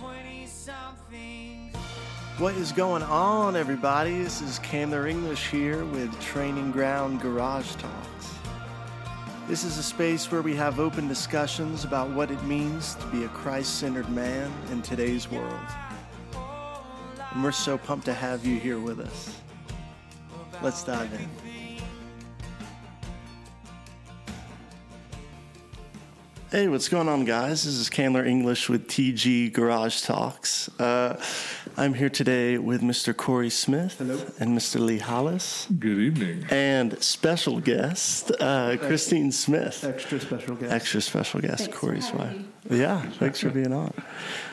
20 something. What is going on, everybody? This is Candler English here with Training Ground Garage Talks. This is a space where we have open discussions about what it means to be a Christ centered man in today's world. And we're so pumped to have you here with us. Let's dive in. Hey, what's going on, guys? This is Candler English with TG Garage Talks. Uh, I'm here today with Mr. Corey Smith Hello. and Mr. Lee Hollis, Good evening. and special guest uh, Christine Smith. Extra special guest. Extra special guest, Thanks for Corey's having wife. Yeah, thanks for being on.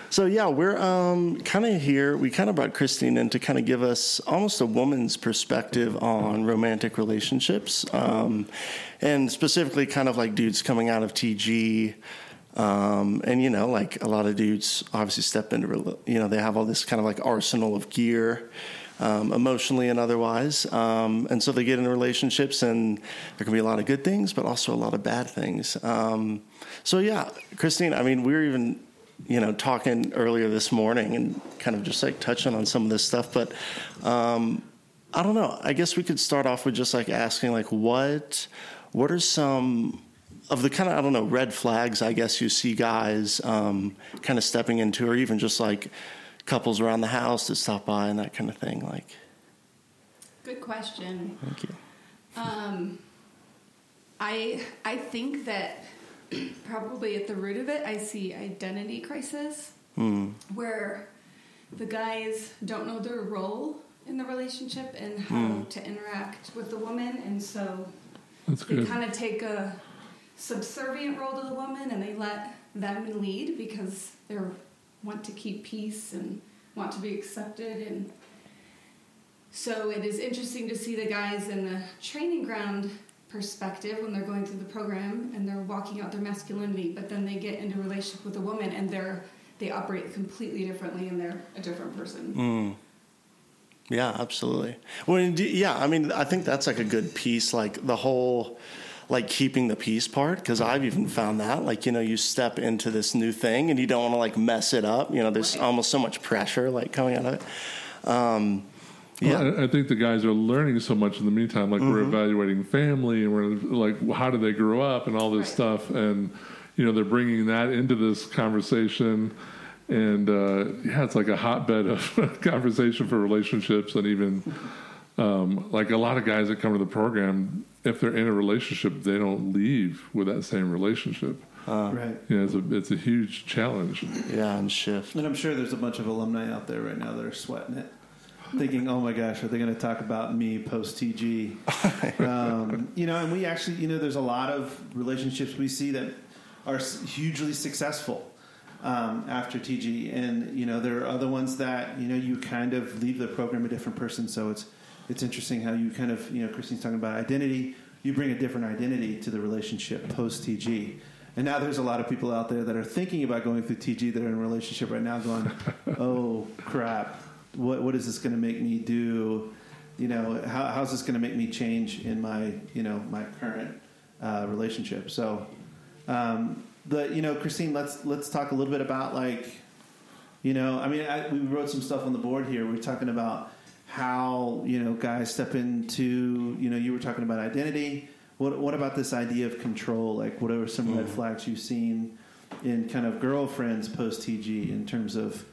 So yeah, we're um, kind of here. We kind of brought Christine in to kind of give us almost a woman's perspective on romantic relationships, um, and specifically kind of like dudes coming out of TG. Um, and you know, like a lot of dudes obviously step into, you know, they have all this kind of like arsenal of gear, um, emotionally and otherwise. Um, and so they get into relationships, and there can be a lot of good things, but also a lot of bad things. Um, so yeah, Christine, I mean, we were even, you know, talking earlier this morning and kind of just like touching on some of this stuff, but um, I don't know. I guess we could start off with just like asking, like, what, what are some of the kind of I don't know red flags I guess you see guys um, kind of stepping into, or even just like couples around the house that stop by and that kind of thing. Like, Good question. thank you. Um, I I think that probably at the root of it, I see identity crisis, Hmm. where the guys don't know their role in the relationship and how to interact with the woman, and so That's they kind of take a subservient role to the woman and they let them lead because they want to keep peace and want to be accepted and so it is interesting to see the guys in the training ground perspective when they're going through the program and they're walking out their masculinity but then they get into a relationship with a woman and they're they operate completely differently and they're a different person Mm. Yeah, absolutely. Well, yeah, I mean, I think that's like a good piece, like the whole, like keeping the peace part, because I've even found that, like, you know, you step into this new thing and you don't want to like mess it up. You know, there's Right. almost so much pressure like coming out of it. Um, yeah. Well, I, I think the guys are learning so much in the meantime. Like we're Mm-hmm. evaluating family and we're like, how do they grow up and all this Right. stuff. And, you know, they're bringing that into this conversation. And uh, yeah, it's like a hotbed of conversation for relationships. And even um, like a lot of guys that come to the program, if they're in a relationship, they don't leave with that same relationship. Right. You know, it's a, it's a huge challenge. yeah, and shift. And I'm sure there's a bunch of alumni out there right now that are sweating it, thinking, "Oh my gosh, are they going to talk about me post TG?" um, you know, and we actually, you know, there's a lot of relationships we see that are hugely successful um, after TG, and you know, there are other ones that you know you kind of leave the program a different person. So it's it's interesting how you kind of, you know, Christine's talking about identity. You bring a different identity to the relationship post TG. And now there's a lot of people out there that are thinking about going through TG that are in a relationship right now going, oh crap, what, what is this going to make me do? You know, how, how's this going to make me change in my, you know, my current uh, relationship? So, um, the, you know, Christine, let's, let's talk a little bit about like, you know, I mean, I, we wrote some stuff on the board here. We're talking about how you know guys step into. You know, you were talking about identity. What What about this idea of control? Like, what are some red mm. flags you've seen in kind of girlfriends post TG in terms of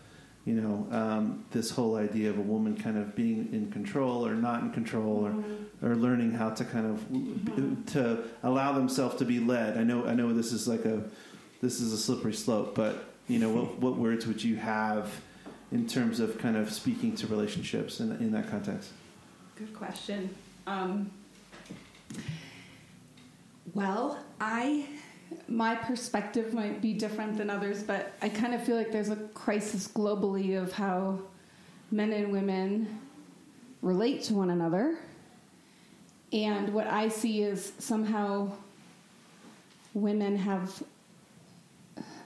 you know um, this whole idea of a woman kind of being in control or not in control or mm. or learning how to kind of mm-hmm. to allow themselves to be led. I know I know this is like a this is a slippery slope, but you know what what words would you have in terms of kind of speaking to relationships in in that context? Good question. Um, well, I my perspective might be different than others, but I kind of feel like there's a crisis globally of how men and women relate to one another. And what I see is somehow women have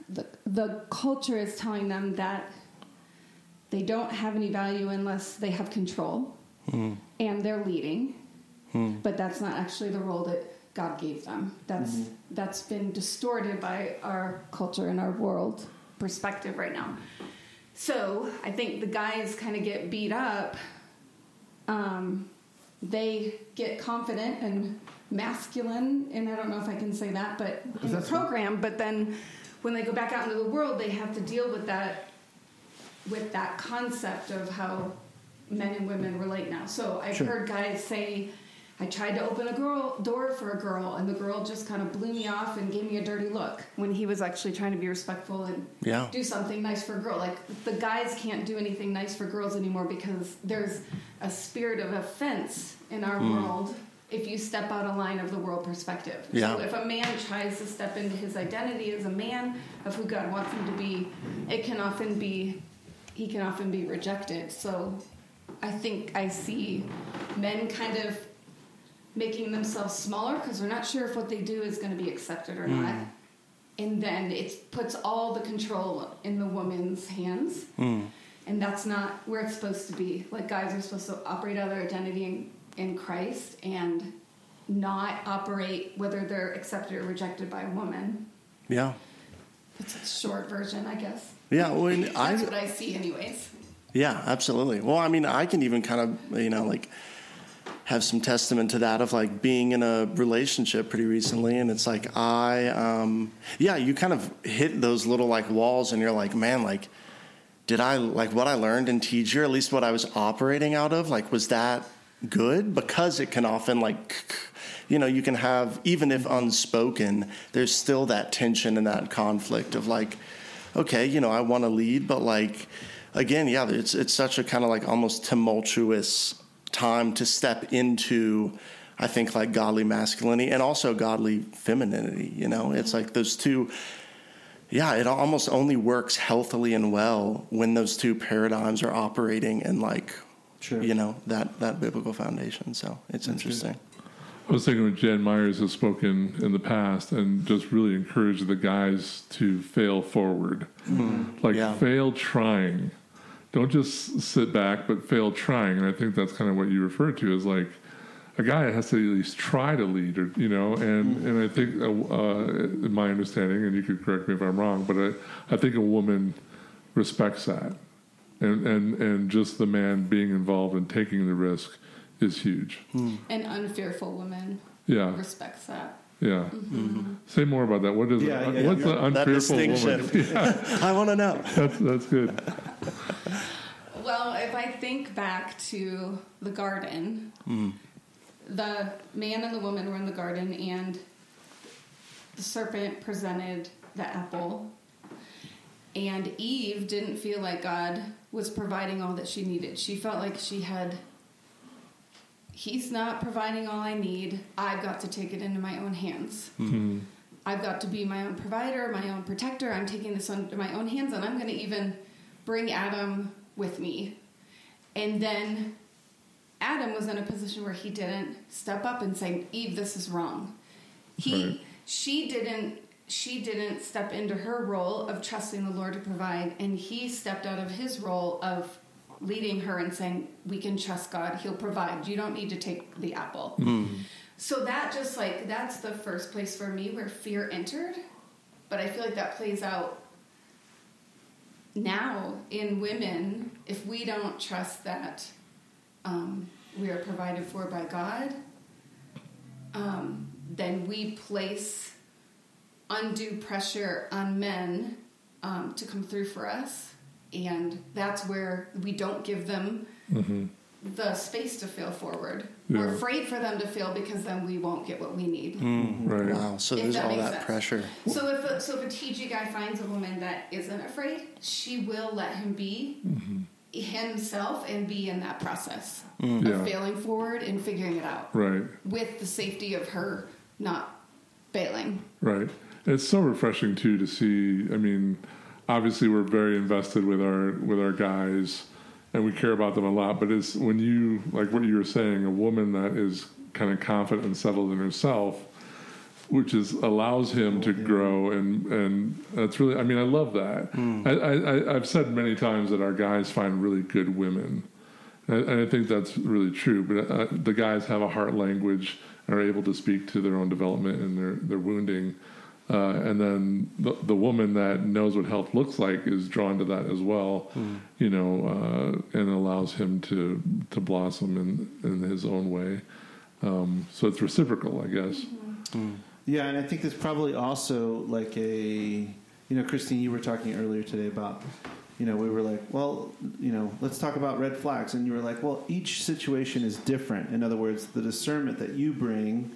the the culture is telling them that they don't have any value unless they have control hmm. and they're leading. Hmm. But that's not actually the role that God gave them. That's hmm. that's been distorted by our culture and our world perspective right now. so I think the guys kind of get beat up. Um, they get confident and masculine, and I don't know if I can say that, but in the That's- program. But then when they go back out into the world, they have to deal with that with that concept of how men and women relate now. So I've Sure. heard guys say, I tried to open a girl door for a girl, and the girl just kind of blew me off and gave me a dirty look when he was actually trying to be respectful and Yeah. do something nice for a girl. Like the guys can't do anything nice for girls anymore because there's a spirit of offense in our Hmm. world if you step out of line of the world perspective. Yeah. So if a man tries to step into his identity as a man of who God wants him to be, it can often be he can often be rejected. So I think I see men kind of making themselves smaller because they're not sure if what they do is going to be accepted or not. Mm. And then it puts all the control in the woman's hands. Mm. And that's not where it's supposed to be. Like guys are supposed to operate out of their identity in, in Christ and not operate whether they're accepted or rejected by a woman. Yeah. It's a short version, I guess. Yeah. When That's I what I see, anyways. Yeah, absolutely. Well, I mean, I can even kind of, you know, like have some testament to that of like being in a relationship pretty recently. And it's like, I, um, yeah, you kind of hit those little like walls and you're like, man, like, did I, like what I learned in TG, or at least what I was operating out of, like, was that good? Because it can often like, you know, you can have, even if unspoken, there's still that tension and that conflict of like, okay, you know, I want to lead, but like, again, yeah, it's it's such a kind of like almost tumultuous time to step into. I think like godly masculinity and also godly femininity. You know, it's mm-hmm. like those two. Yeah, it almost only works healthily and well when those two paradigms are operating in like, Sure. you know, that that biblical foundation. So it's interesting. I was thinking when Jen Myers has spoken in the past and just really encouraged the guys to fail forward. Like Yeah. fail trying. Don't just sit back, but fail trying. And I think that's kind of what you referred to as like a guy has to at least try to lead, or you know. And and I think, uh, uh, in my understanding, and you could correct me if I'm wrong, but I I think a woman respects that, and and and just the man being involved and taking the risk is huge. Hmm. An unfearful woman Yeah. respects that. Yeah. Mm-hmm. Say more about that. What is Yeah, it? yeah, What's yeah. the unfearful distinction. woman? I want to know. That's that's good. Well, if I think back to the garden, hmm. the man and the woman were in the garden, and the serpent presented the apple. And Eve didn't feel like God was providing all that she needed. She felt like she had, He's not providing all I need. I've got to take it into my own hands. Hmm. I've got to be my own provider, my own protector. I'm taking this into my own hands, and I'm going to even bring Adam with me. And then Adam was in a position where he didn't step up and say, "Eve, this is wrong." He, Right. she didn't, she didn't step into her role of trusting the Lord to provide, and he stepped out of his role of leading her and saying, "We can trust God; He'll provide. You don't need to take the apple." So that just like that's the first place for me where fear entered, but I feel like that plays out now in women if we don't trust that um, we are provided for by God, um, then we place undue pressure on men um, to come through for us, and that's where we don't give them mm-hmm. the space to fail forward. We're afraid for them to fail because then we won't get what we need. Mm, mm-hmm. Right. Wow. So If there's that all that sense. pressure. So if a, so if a TG guy finds a woman that isn't afraid, she will let him be mm-hmm. himself and be in that process mm. Yeah. of failing forward and figuring it out Right. with the safety of her not failing. Right. It's so refreshing too to see. I mean, obviously we're very invested with our with our guys, and we care about them a lot. But it's when you like what you were saying, a woman that is kind of confident and settled in herself, which is allows him to grow, and and that's really. I mean, I love that. I, I, I I've said many times that our guys find really good women. And and I think that's really true. But uh, the guys have a heart language and are able to speak to their own development and their, their wounding Uh, and then the, the woman that knows what health looks like is drawn to that as well, you know, uh, and allows him to to blossom in in his own way. Um, so it's reciprocal, I guess. Yeah, and I think there's probably also like a, you know, Christine, you were talking earlier today about, you know, we were like, well, you know, let's talk about red flags, and you were like, well, each situation is different. In other words, the discernment that you bring,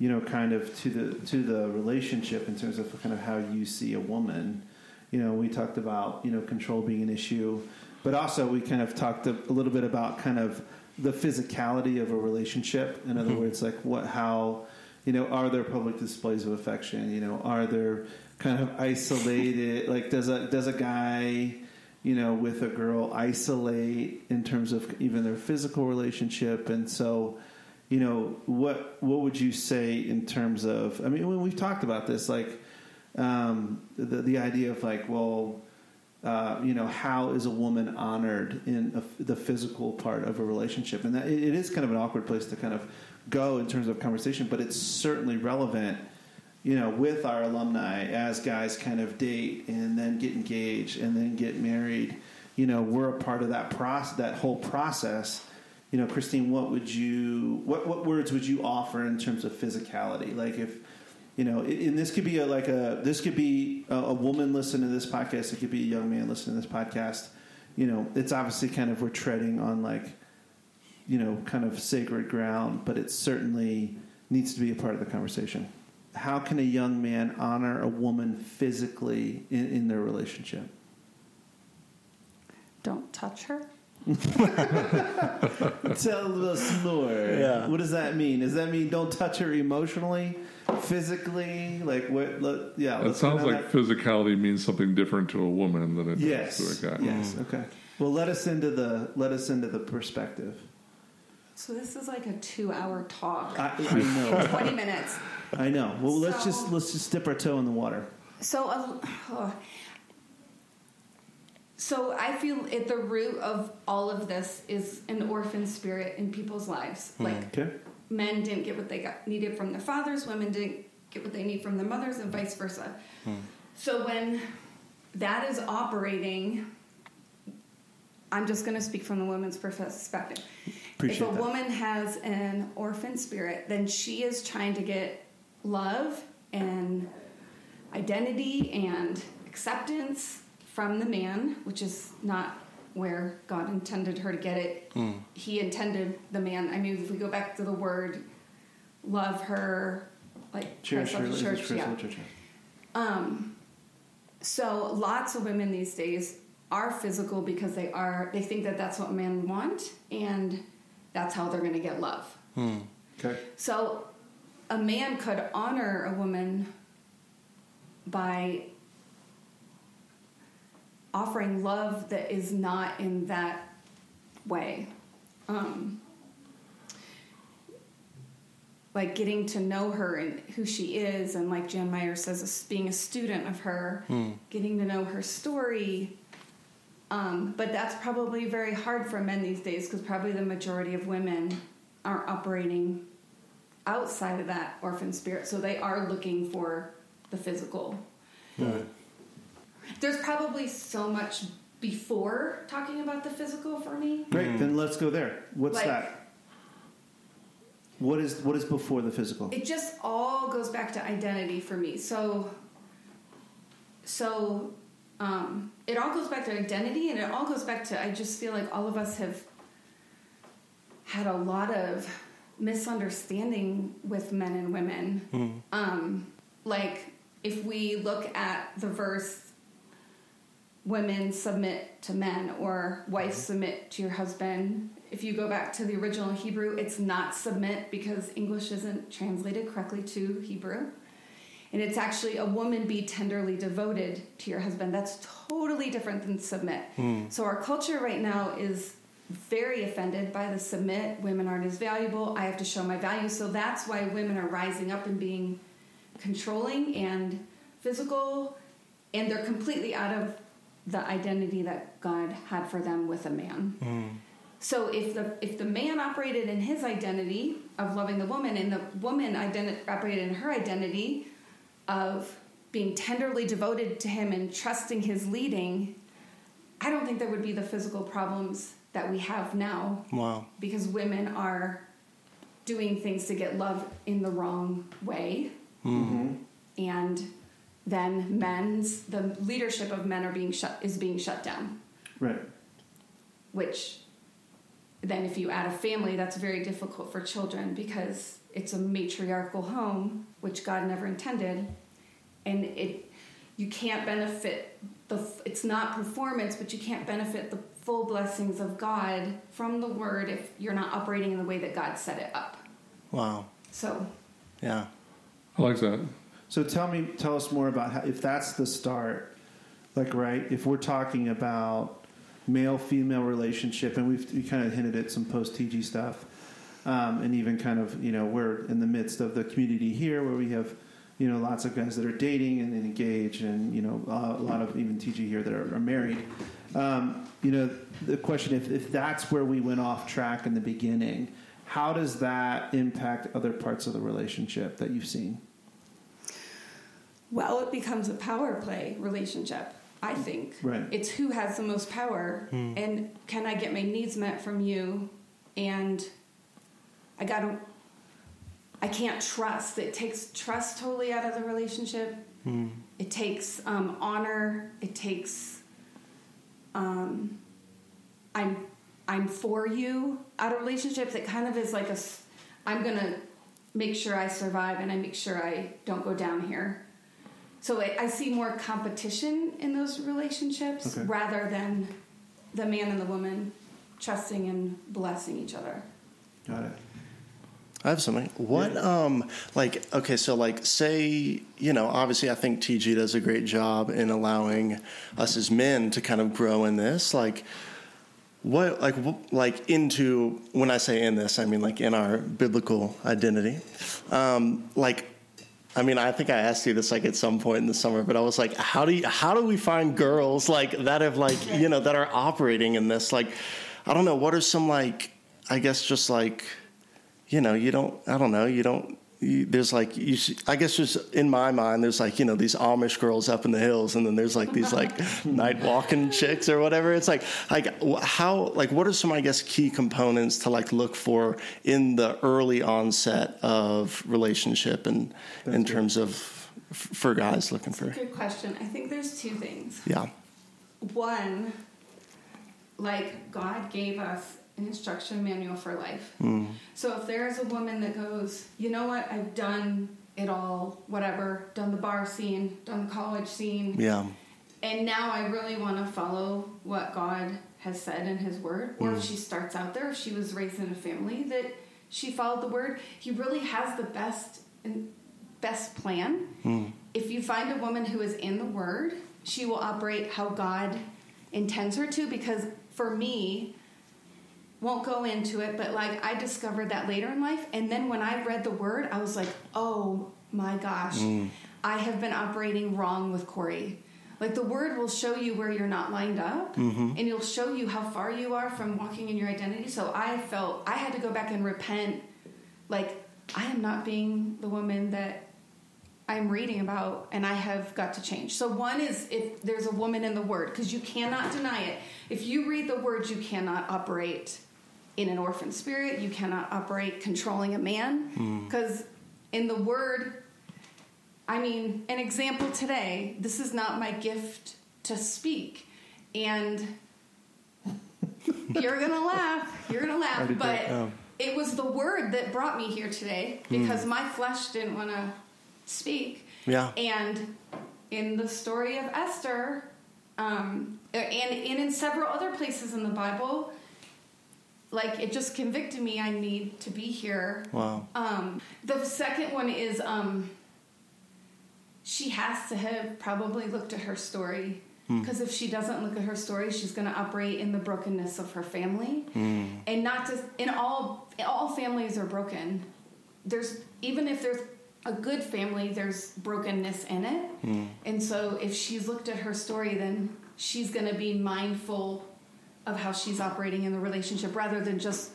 you know, kind of to the to the relationship in terms of kind of how you see a woman. You know, we talked about you know control being an issue, but also we kind of talked a, a little bit about kind of the physicality of a relationship. In other mm-hmm. words, like what how you know are there public displays of affection? You know, are there kind of isolated like does a does a guy you know with a girl isolate in terms of even their physical relationship and so you know what what would you say in terms of i mean when we've talked about this like um, the the idea of like well uh, you know how is a woman honored in a, the physical part of a relationship? And that it, it is kind of an awkward place to kind of go in terms of conversation but it's certainly relevant you know with our alumni as guys kind of date and then get engaged and then get married. You know we're a part of that process that whole process you know christine what would you what what words would you offer in terms of physicality? Like if you know and this could be a, like a this could be a, a woman listening to this podcast it could be a young man listening to this podcast. You know it's obviously kind of we're treading on like you know kind of sacred ground but it certainly needs to be a part of the conversation. How can a young man honor a woman physically in, in their relationship? Don't touch her. Tell us more. Yeah. What does that mean? Does that mean don't touch her emotionally, physically? Like what? Let, yeah. It sounds go down like physicality means something different to a woman than it yes. does to a guy. Yes. Okay. Well, let us into the let us into the perspective. So this is like a two-hour talk. I, I know. Twenty minutes. I know. Well, let's just let's just dip our toe in the water. So, uh, oh. So I feel at the root of all of this is an orphan spirit in people's lives. Hmm, like Okay. men didn't get what they got needed from their fathers, women didn't get what they need from their mothers, and vice versa. Hmm. So when that is operating, I'm just going to speak from the woman's perspective. Appreciate if a that. woman has an orphan spirit, then she is trying to get love and identity and acceptance from the man, which is not where God intended her to get it. He intended the man. I mean, if we go back to the word love her, like Christ her. the church, yeah. church. Um, so lots of women these days are physical because they are they think that that's what men want and that's how they're going to get love. Okay. So a man could honor a woman by offering love that is not in that way. Um, like getting to know her and who she is, and like Jan Meyer says, being a student of her, getting to know her story. Um, but that's probably very hard for men these days because probably the majority of women aren't operating outside of that orphan spirit, so they are looking for the physical. There's probably so much before talking about the physical for me. Great. Then let's go there. What's Like- that? What is what is before the physical? it just all goes back to identity for me so so um, it all goes back to identity and it all goes back to i just feel like all of us have had a lot of misunderstanding with men and women um, like if we look at the verse women submit to men or wives mm-hmm. submit to your husband. If you go back to the original Hebrew, it's not submit because English isn't translated correctly to Hebrew. And it's actually a woman be tenderly devoted to your husband. That's totally different than submit. Hmm. So our culture right now is very offended by the submit. Women aren't as valuable. I have to show my value. So that's why women are rising up and being controlling and physical, and they're completely out of the identity that God had for them with a man. Hmm. So if the if the man operated in his identity of loving the woman, and the woman identi- operated in her identity of being tenderly devoted to him and trusting his leading, I don't think there would be the physical problems that we have now Wow. because women are doing things to get love in the wrong way. Hmm. Mm-hmm. And then men's the leadership of men are being shut is being shut down, Right. which then if you add a family that's very difficult for children because it's a matriarchal home which God never intended and it you can't benefit the it's not performance but you can't benefit the full blessings of God from the word if you're not operating in the way that God set it up. Wow. So Yeah. I like that. So tell me, tell us more about how, if that's the start, like right, if we're talking about male female relationship, and we've we kind of hinted at some post TG stuff, um, and even kind of you know we're in the midst of the community here where we have you know lots of guys that are dating and engaged, and you know a lot of even TG here that are, are married. Um, you know the question if if that's where we went off track in the beginning. How does that impact other parts of the relationship that you've seen? Well, it becomes a power play relationship, I think. Right. It's who has the most power and can I get my needs met from you and I got to I can't trust. It takes trust totally out of the relationship. It takes um, honor. It takes um, I'm I'm for you out of relationships. It kind of is like a, I'm gonna make sure I survive and I make sure I don't go down here. So I, I see more competition in those relationships Okay. rather than the man and the woman trusting and blessing each other. Got it. I have something. What, um, like, okay, so like, say, you know, obviously, I think TG does a great job in allowing us as men to kind of grow in this. Like, what, like, wh- like into when I say in this, I mean like in our biblical identity. Um, like, I mean, I think I asked you this like at some point in the summer, but I was like, how do you, how do we find girls like that have like you know that are operating in this? Like, I don't know. What are some like, I guess just like you know, you don't, I don't know, you don't, there's like, you, see- I guess just in my mind, there's like, you know, these Amish girls up in the hills, and then there's like these like night walking chicks or whatever. It's like, like how, like, what are some, I guess, key components to like look for in the early onset of relationship and in terms of f- for guys looking for, Good question. I think there's two things. yeah, One, like God gave us an instruction manual for life. Hmm. So if there is a woman that goes, you know what, I've done it all, whatever, done the bar scene, done the college scene, yeah, and now I really want to follow what God has said in His Word. Or if hmm. she starts out there, if she was raised in a family that she followed the Word, He really has the best and best plan. Hmm. If you find a woman who is in the Word, she will operate how God intends her to. Because for me, won't go into it, but like I discovered that later in life. And then when I read the word, I was like, oh my gosh, mm. I have been operating wrong with Corey. Like the word will show you where you're not lined up mm-hmm. and it'll show you how far you are from walking in your identity. So I felt I had to go back and repent. Like, I am not being the woman that I'm reading about and I have got to change. So one is if there's a woman in the word because you cannot deny it. If you read the word, you cannot operate in an orphan spirit, you cannot operate controlling a man hmm. because in the word I mean, an example today, this is not my gift to speak and you're going to laugh. You're going to laugh, but did. Oh. Um. it was the word that brought me here today because hmm. my flesh didn't want to speak. yeah, And in the story of Esther, um, and, and in several other places in the Bible, like it just convicted me I need to be here. wow, Um, the second one is um, she has to have probably looked at her story. Because if she doesn't look at her story, she's going to operate in the brokenness of her family, and not just in all all families are broken. There's even if there's a good family, there's brokenness in it, and so if she's looked at her story, then she's going to be mindful of how she's operating in the relationship rather than just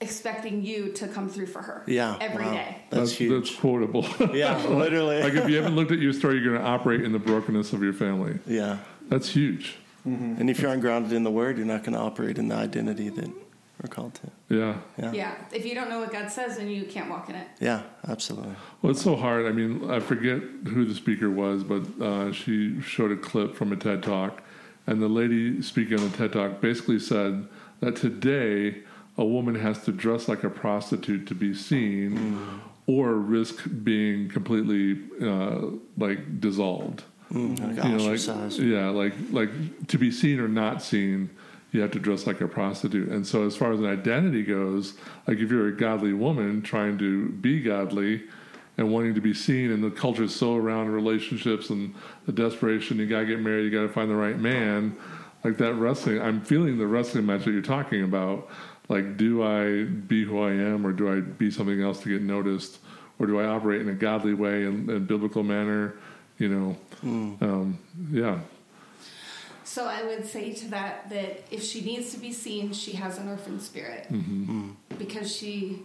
expecting you to come through for her. Yeah, every wow. day. That's, huge. That's quotable. yeah, literally. like if you haven't looked at your story, you're going to operate in the brokenness of your family. yeah. That's huge. And if you aren't grounded in the Word, you're not going to operate in the identity that we're called to. Yeah. Yeah. Yeah. If you don't know what God says, then you can't walk in it. Yeah, absolutely. Well, it's so hard. I mean, I forget who the speaker was, but uh, she showed a clip from a TED Talk, and the lady speaking on the TED Talk basically said that today a woman has to dress like a prostitute to be seen, or risk being completely uh, like dissolved. Mm, like You know, like ostracized. yeah, like like to be seen or not seen, you have to dress like a prostitute. And so, as far as an identity goes, like if you're a godly woman trying to be godly and wanting to be seen, and the culture is so around relationships and the desperation, you gotta get married, you gotta find the right man. Like that wrestling, I'm feeling the wrestling match that you're talking about. Like, do I be who I am, or do I be something else to get noticed, or do I operate in a godly way and, and biblical manner? You know, hmm. um, yeah, So I would say to that that if she needs to be seen, she has an orphan spirit mm-hmm. hmm. because she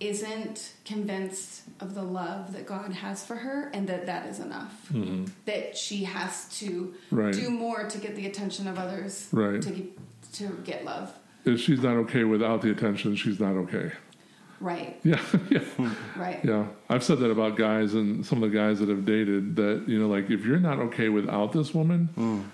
isn't convinced of the love that God has for her and that that is enough. Mm-hmm. That she has to Right. do more to get the attention of others Right. to get, to get love. if she's not okay without the attention, she's not okay. Right. Yeah, yeah, Right. yeah. I've said that about guys and some of the guys that have dated. That you know, like if you're not okay without this woman, mm.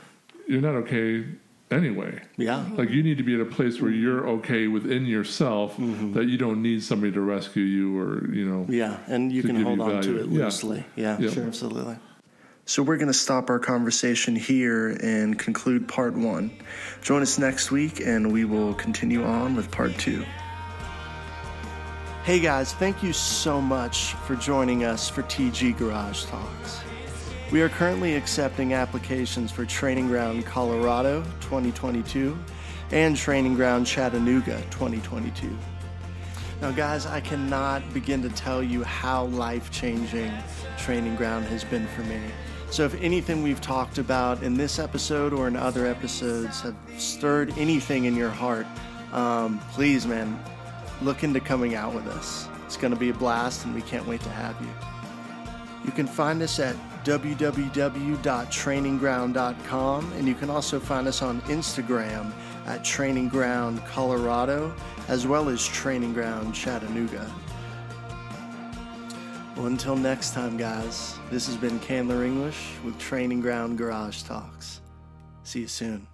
you're not okay anyway. Yeah. Like you need to be at a place where you're okay within yourself mm-hmm. that you don't need somebody to rescue you or you know. Yeah, and you can hold you on to value. it Yeah. loosely. Yeah, Yeah. sure, absolutely. So we're going to stop our conversation here and conclude part one. Join us next week, and we will continue on with part two. Hey guys, thank you so much for joining us for TG Garage Talks. We are currently accepting applications for Training Ground Colorado 2022 and Training Ground Chattanooga 2022. Now, guys, I cannot begin to tell you how life changing Training Ground has been for me. So, if anything we've talked about in this episode or in other episodes have stirred anything in your heart, um, please, man, look into coming out with us. It's going to be a blast, and we can't wait to have you. You can find us at www.trainingground.com, and you can also find us on Instagram at Training Ground Colorado, as well as Training Ground Chattanooga. Well, until next time, guys, this has been Candler English with Training Ground Garage Talks. See you soon.